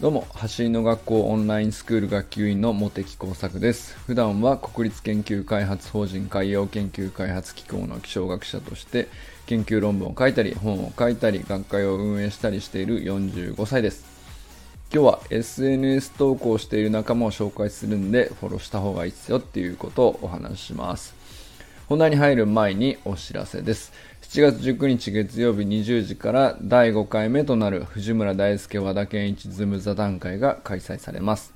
どうも走りの学校オンラインスクール学級委員の茂木耕作です。普段は国立研究開発法人海洋研究開発機構の気象学者として研究論文を書いたり本を書いたり学会を運営したりしている45歳です。今日は SNS 投稿している仲間を紹介するんでフォローした方がいいですよっていうことをお話しします。本題に入る前にお知らせです。7月19日月曜日20時から第5回目となる藤村大輔和田健一ズム座談会が開催されます。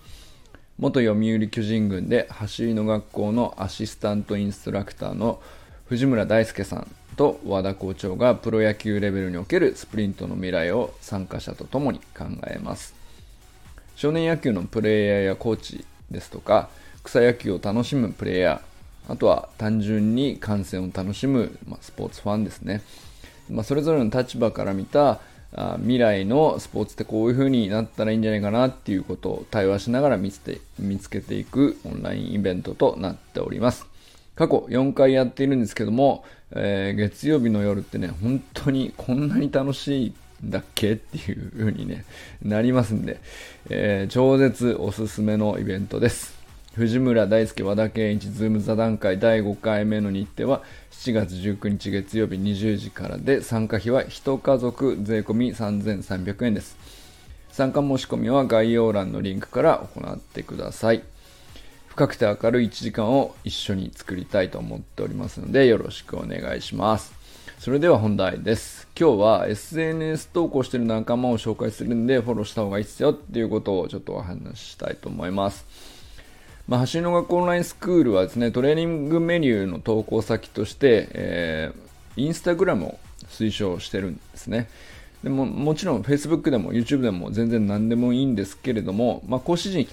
元読売巨人軍で走りの学校のアシスタントインストラクターの藤村大輔さんと和田校長がプロ野球レベルにおけるスプリントの未来を参加者と共に考えます。少年野球のプレイヤーやコーチですとか草野球を楽しむプレイヤーあとは単純に観戦を楽しむ、ま、スポーツファンですね、ま、それぞれの立場から見たあ未来のスポーツってこういう風になったらいいんじゃないかなっていうことを対話しながら見つて見つけていくオンラインイベントとなっております。過去4回やっているんですけども、えー、月曜日の夜ってね本当にこんなに楽しいんだっけっていう風にねなりますんで、えー、超絶おすすめのイベントです。藤村大輔和田健一 Zoom 座談会第5回目の日程は7月19日月曜日20時からで参加費は1家族税込3300円です。参加申し込みは概要欄のリンクから行ってください。深くて明るい1時間を一緒に作りたいと思っておりますのでよろしくお願いします。それでは本題です。今日は SNS 投稿している仲間を紹介するんでフォローした方がいいですよっていうことをちょっとお話ししたいと思います。まあ、走りの学校オンラインスクールはですね、トレーニングメニューの投稿先として、えー、インスタグラムを推奨してるんですね。でももちろん Facebook でも YouTube でも全然何でもいいんですけれども、まあ、講師陣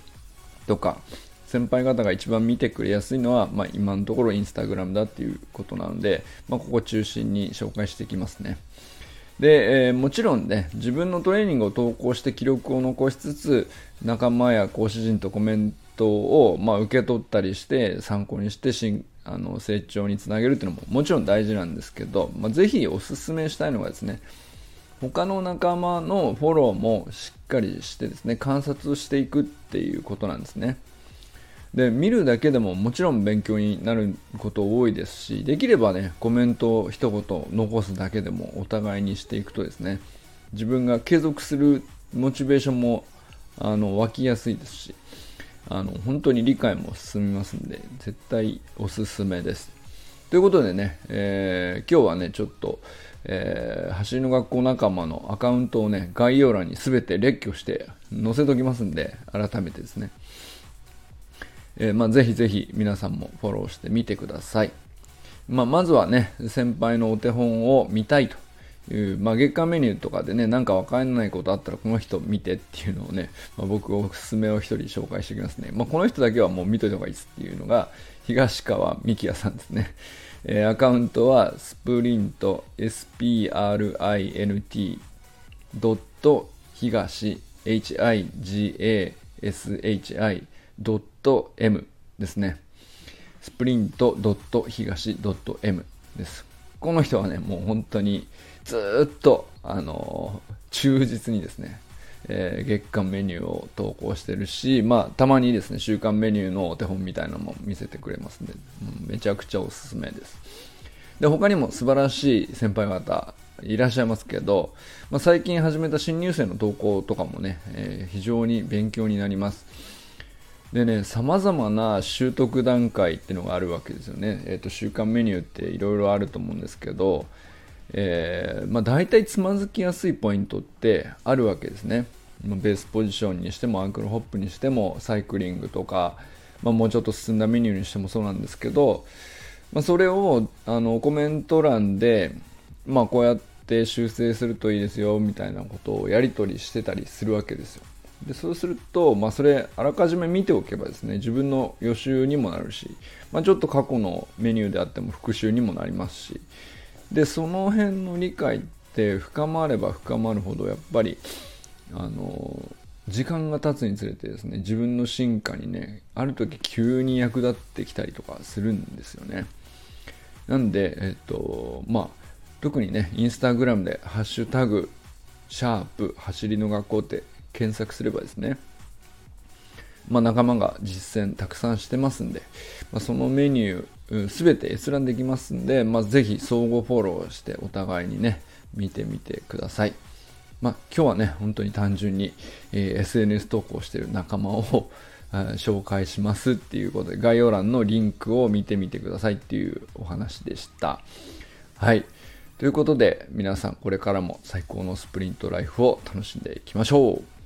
とか先輩方が一番見てくれやすいのは、まあ、今のところインスタグラムだっていうことなので、まあ、ここ中心に紹介していきますね。で、えー、もちろんね、自分のトレーニングを投稿して記録を残しつつ、仲間や講師陣とコメントを、まあ、受け取ったりして参考にしてしあの成長につなげるっていうのももちろん大事なんですけど、まあ、ぜひおすすめしたいのがですね他の仲間のフォローもしっかりしてですね観察していくっていうことなんですね。で見るだけでももちろん勉強になること多いですしできればねコメントを一言残すだけでもお互いにしていくとですね自分が継続するモチベーションもあの湧きやすいですしあの本当に理解も進みますんで絶対おすすめです。ということでね、えー、今日はねちょっと、えー、走りの学校仲間のアカウントをね概要欄に全て列挙して載せときますんで改めてですね、えーまあ、ぜひぜひ皆さんもフォローしてみてください、まあ、まずはね先輩のお手本を見たいという、まあ、月間メニューとかでね、なんかわかんないことあったらこの人見てっていうのをね、まあ、僕おすすめを一人紹介しておきますね。まあ、この人だけはもう見といた方がいいですっていうのが、東川美希也さんですね。えー、アカウントはスプリント sprint ドット東 higashi, ドット m ですね。スプリントドット東ドット m です。この人はね、もう本当にずっと、あの忠実にですね、えー、月間メニューを投稿してるし、まあ、たまにですね、週間メニューのお手本みたいなのも見せてくれますんで、めちゃくちゃおすすめです。で、他にも素晴らしい先輩方いらっしゃいますけど、まあ、最近始めた新入生の投稿とかもね、えー、非常に勉強になります。でね、様々な習得段階っていうのがあるわけですよね。えっ、ー、と、週間メニューっていろいろあると思うんですけど、えー、まあ、大体つまずきやすいポイントってあるわけですね。ベースポジションにしてもアンクルホップにしてもサイクリングとか、まあ、もうちょっと進んだメニューにしてもそうなんですけど、まあ、それをあのコメント欄で、まあ、こうやって修正するといいですよみたいなことをやり取りしてたりするわけですよ。でそうすると、まあ、それあらかじめ見ておけばですね自分の予習にもなるし、まあ、ちょっと過去のメニューであっても復習にもなりますしでその辺の理解って深まれば深まるほどやっぱりあの時間が経つにつれてですね自分の進化にねある時急に役立ってきたりとかするんですよね。なんでえっとまあ特にねインスタグラムで「ハッシュタグシャープ走りの学校」って検索すればですねまあ、仲間が実践たくさんしてますんで、まあ、そのメニューすべて閲覧できますんで、まあ、ぜひ相互フォローしてお互いにね見てみてください。まあ、今日はね、本当に単純に、えー、SNS 投稿してる仲間を紹介しますっていうことで、概要欄のリンクを見てみてくださいっていうお話でした。はい。ということで、皆さんこれからも最高のスプリントライフを楽しんでいきましょう。